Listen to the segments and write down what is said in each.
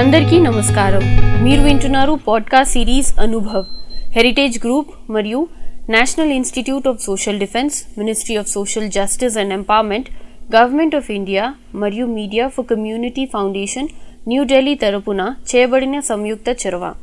అందరికీ నమస్కారం. మీరు వింటున్నారు podcast series Anubhav heritage group మరియు national institute of social defence ministry of social justice and empowerment government of India మరియు media for community foundation New Delhi తరపున చేయబడిన సంయుక్త చొరవ.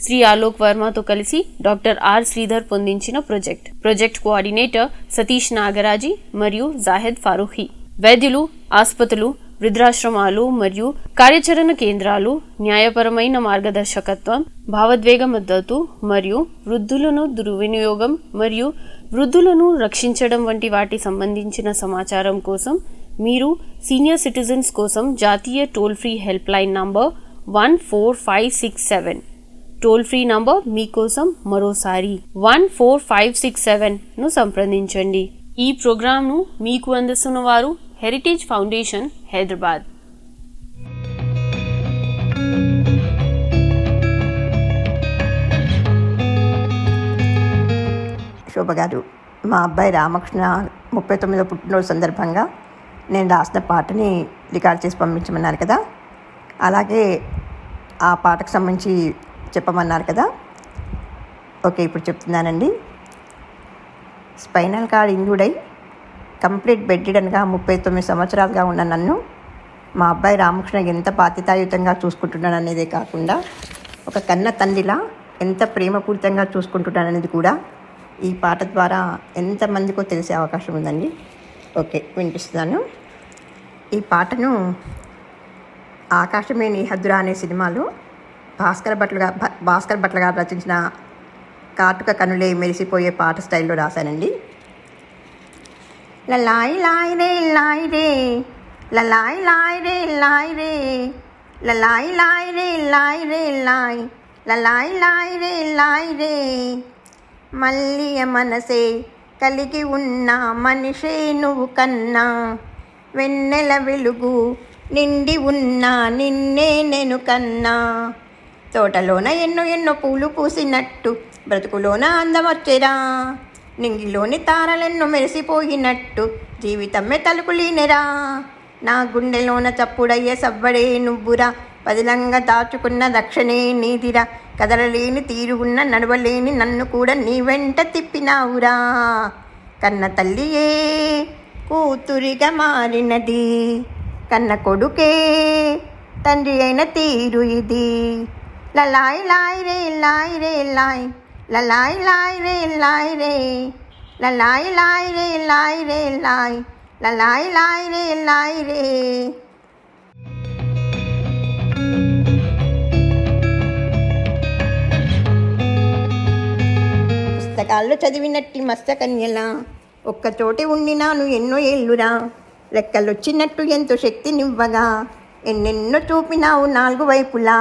శ్రీ ఆలోక్ వర్మతో కలిసి doctor R Sridhar పొందించిన project. Project coordinator Satish Nagaraji మరియు జాహెద్ ఫారూఖీ. వైద్యులు ఆసుపత్రులు వృద్ధాశ్రమాలు మరియు కార్యాచరణ కేంద్రాలు న్యాయపరమైన మార్గదర్శకత్వం భావోద్వేగ మద్దతు మరియు వృద్ధులను దుర్వినియోగం మరియు వృద్ధులను రక్షించడం వంటి వాటి సంబంధించిన సమాచారం కోసం మీరు సీనియర్ సిటిజన్స్ కోసం జాతీయ toll free help line number one four five six seven. Toll free number మీకోసం మరోసారి వన్ ఫోర్ ఫైవ్ సిక్స్ సెవెన్ను సంప్రదించండి. ఈ ప్రోగ్రాంను మీకు అందిస్తున్న వారు హెరిటేజ్ ఫౌండేషన్ హైదరాబాద్. శోభ గారు మా అబ్బాయి రామకృష్ణ ముప్పై తొమ్మిదో పుట్టినరోజు సందర్భంగా నేను రాసిన పాటని రికార్డ్ చేసి పంపించమన్నారు కదా? అలాగే ఆ పాటకు సంబంధించి చెప్పమన్నారు కదా? ఓకే ఇప్పుడు చెప్తున్నానండి. స్పైనల్ కార్డ్ ఇంజూర్డ్ కంప్లీట్ బెడ్డిడన్గా ముప్పై తొమ్మిది సంవత్సరాలుగా ఉన్న నన్ను మా అబ్బాయి రామకృష్ణ ఎంత బాధ్యతాయుతంగా చూసుకుంటున్నాను అనేదే కాకుండా ఒక కన్న తండ్రిలా ఎంత ప్రేమపూరితంగా చూసుకుంటున్నాననేది కూడా ఈ పాట ద్వారా ఎంతమందికో తెలిసే అవకాశం ఉందండి. ఓకే వినిపిస్తున్నాను. ఈ పాటను ఆకాశమే నీహద్దురా అనే సినిమాలో భాస్కర్ భట్లుగా భాస్కర్ భట్ల గారు రచించిన కాటుక కనులే మెరిసిపోయే పాట స్టైల్లో రాశానండి. లలాయ్ లాయ్ రే లాయ్ రే లలాయ్ లాయ్ రే లాయ్ రే లలాయ్ లాయ్ రే లాయ్ రే లాయ్ లలాయ్ లాయ్ రే లాయ్ రే మల్లియ మనసే కలిగి ఉన్న మనిషే నువ్వు కన్నా. వెన్నెల వెలుగు నిండి ఉన్నా నిన్నే నేను కన్నా. తోటలోన ఎన్నో ఎన్నో పూలు పూసినట్టు బ్రతుకులోన అందం వచ్చేరా నింగిలోని తారలెన్నో మెరిసిపోయినట్టు జీవితమే తలుపులీనెరా. నా గుండెలోన చప్పుడయ్యే సవ్వడే నువ్వురా. పదిలంగా దాచుకున్న దక్షిణే నీదిరా. కదలలేని తీరు ఉన్న నడవలేని నన్ను కూడా నీ వెంట తిప్పినావురా. కన్న తల్లియే కూతురిగా మారినది. కన్న కొడుకే తండ్రి అయిన తీరు ఇది. లలాయ్ లాయ్ రే లాయ్ రే లాయ్. లలాయ్ లాయ్ రే లాయ్ రే లాయ్ లాయ్ రే లాయ్ రే లాయ్ లాయ్ లాయ్ రే లాయ్ రే పుస్తకాల్లో చదివినట్టి మత్స్యకన్యలా ఒక్కచోటి ఉండినాను ఎన్నో ఏళ్ళురా. లెక్కలొచ్చినట్టు ఎంతో శక్తినివ్వగా ఎన్నెన్నో చూపినావు నాలుగు వైపులా.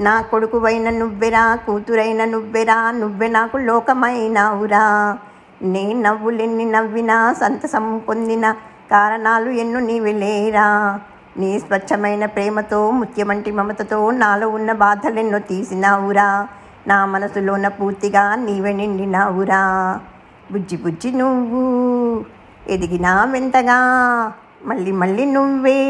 నా కొడుకువైన నువ్వెరా కూతురైన నువ్వెరా నువ్వె నాకు లోకమైనావురా. నే నవ్వులెన్ని నవ్వినా సంతసం పొందిన కారణాలు ఎన్నో నీవెలేరా నీ స్వచ్ఛమైన ప్రేమతో ముత్యమంటి మమతతో నాలో ఉన్న బాధలెన్నో తీసినావురా. నా మనసులోన పూర్తిగా నీవే నిండినావురా. బుజ్జి బుజ్జి నువ్వు ఎదిగినా వెంతగా మళ్ళీ మళ్ళీ నువ్వే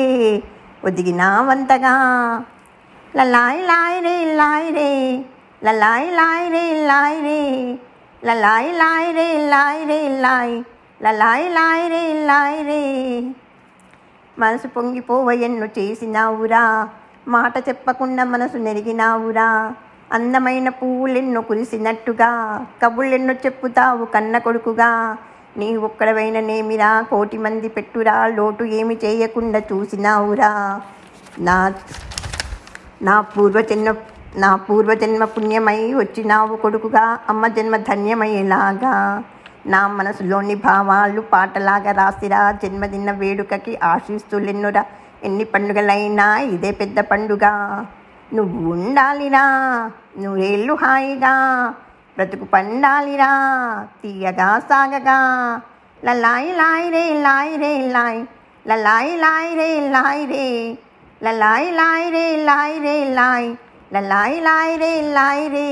ఒదిగినావంతగా లలాయ్ లాయ్ రే లాయ్ రే లలాయ్ లాయ్ రే లాయ్ రే లలాయ్ లాయ్ రే లాయ్ రే లాయ్ లలాయ్ లాయ్ రే లాయ్ రే మనసు పొంగిపోవ చేసినావురా. మాట చెప్పకుండా మనసు నెరిగినావురా. అందమైన పువ్వులెన్నో కురిసినట్టుగా. కబుళ్ళెన్నో చెప్పుతావు కన్న కొడుకుగా. నీ ఒక్కడవైన నేమిరా. కోటి మంది పెట్టురా. లోటు ఏమి చేయకుండా చూసినావురా. నా నా పూర్వజన్మ నా పూర్వజన్మ పుణ్యమై వచ్చినావు కొడుకుగా అమ్మ జన్మ ధన్యమయ్యేలాగా. నా మనసులోని భావాలు పాటలాగా రాసిరా జన్మదిన వేడుకకి ఆశిస్తులెన్నురా ఎన్ని పండుగలైనా ఇదే పెద్ద పండుగ. నువ్వు ఉండాలిరా నువ్వేళ్ళు హాయిగా. బ్రతుకు పండాలిరా తీయగా సాగగా. లలాయి లాయ్ రే లాయ్ రే లాయ్. లలాయి లాయ్ రే లాయ్ రే. లలాయ్ లాయ్ రే లాయ్ రే లాయ్ లలాయ్ లాయ్ రే లాయ్ రే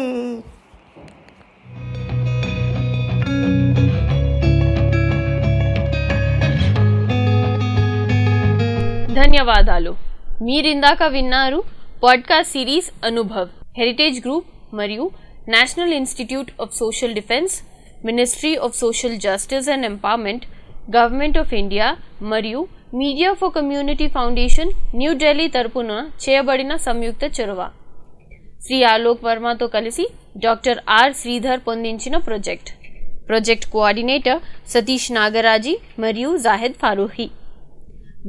ధన్యవాదాలు మీరిందాక విన్నారు podcast series Anubhav heritage group మరియు national institute of social defence ministry of social justice and empowerment government of India మరియు media for community foundation New Delhi తరపున చేయబడిన సంయుక్త చొరవ. శ్రీ ఆలోక్ వర్మతో కలిసి doctor R Sridhar పొందించిన project. Project coordinator Satish Nagaraji మరియు జాహెద్ ఫారూహి.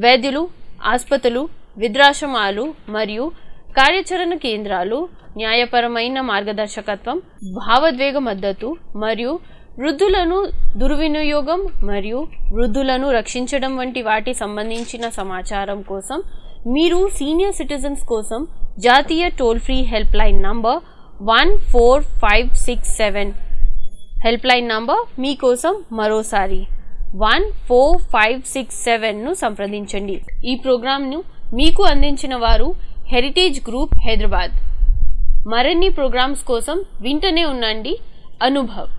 వైద్యులు ఆసుపత్రులు విద్రాశ్రమాలు మరియు కార్యాచరణ కేంద్రాలు న్యాయపరమైన మార్గదర్శకత్వం భావోద్వేగ మద్దతు మరియు వృద్ధులను దుర్వినియోగం మరియు వృద్ధులను రక్షించడం వంటి వాటి సంబంధించిన సమాచారం కోసం మీరు సీనియర్ సిటిజన్స్ కోసం జాతీయ toll free help line number one four five six seven help line number మీకోసం మరోసారి వన్ ఫోర్ ఫైవ్ సిక్స్ సెవెన్ను సంప్రదించండి. ఈ ప్రోగ్రాంను మీకు అందించిన వారు హెరిటేజ్ గ్రూప్ హైదరాబాద్. మరిన్ని ప్రోగ్రామ్స్ కోసం వింటనే ఉండండి. అనుభవ్.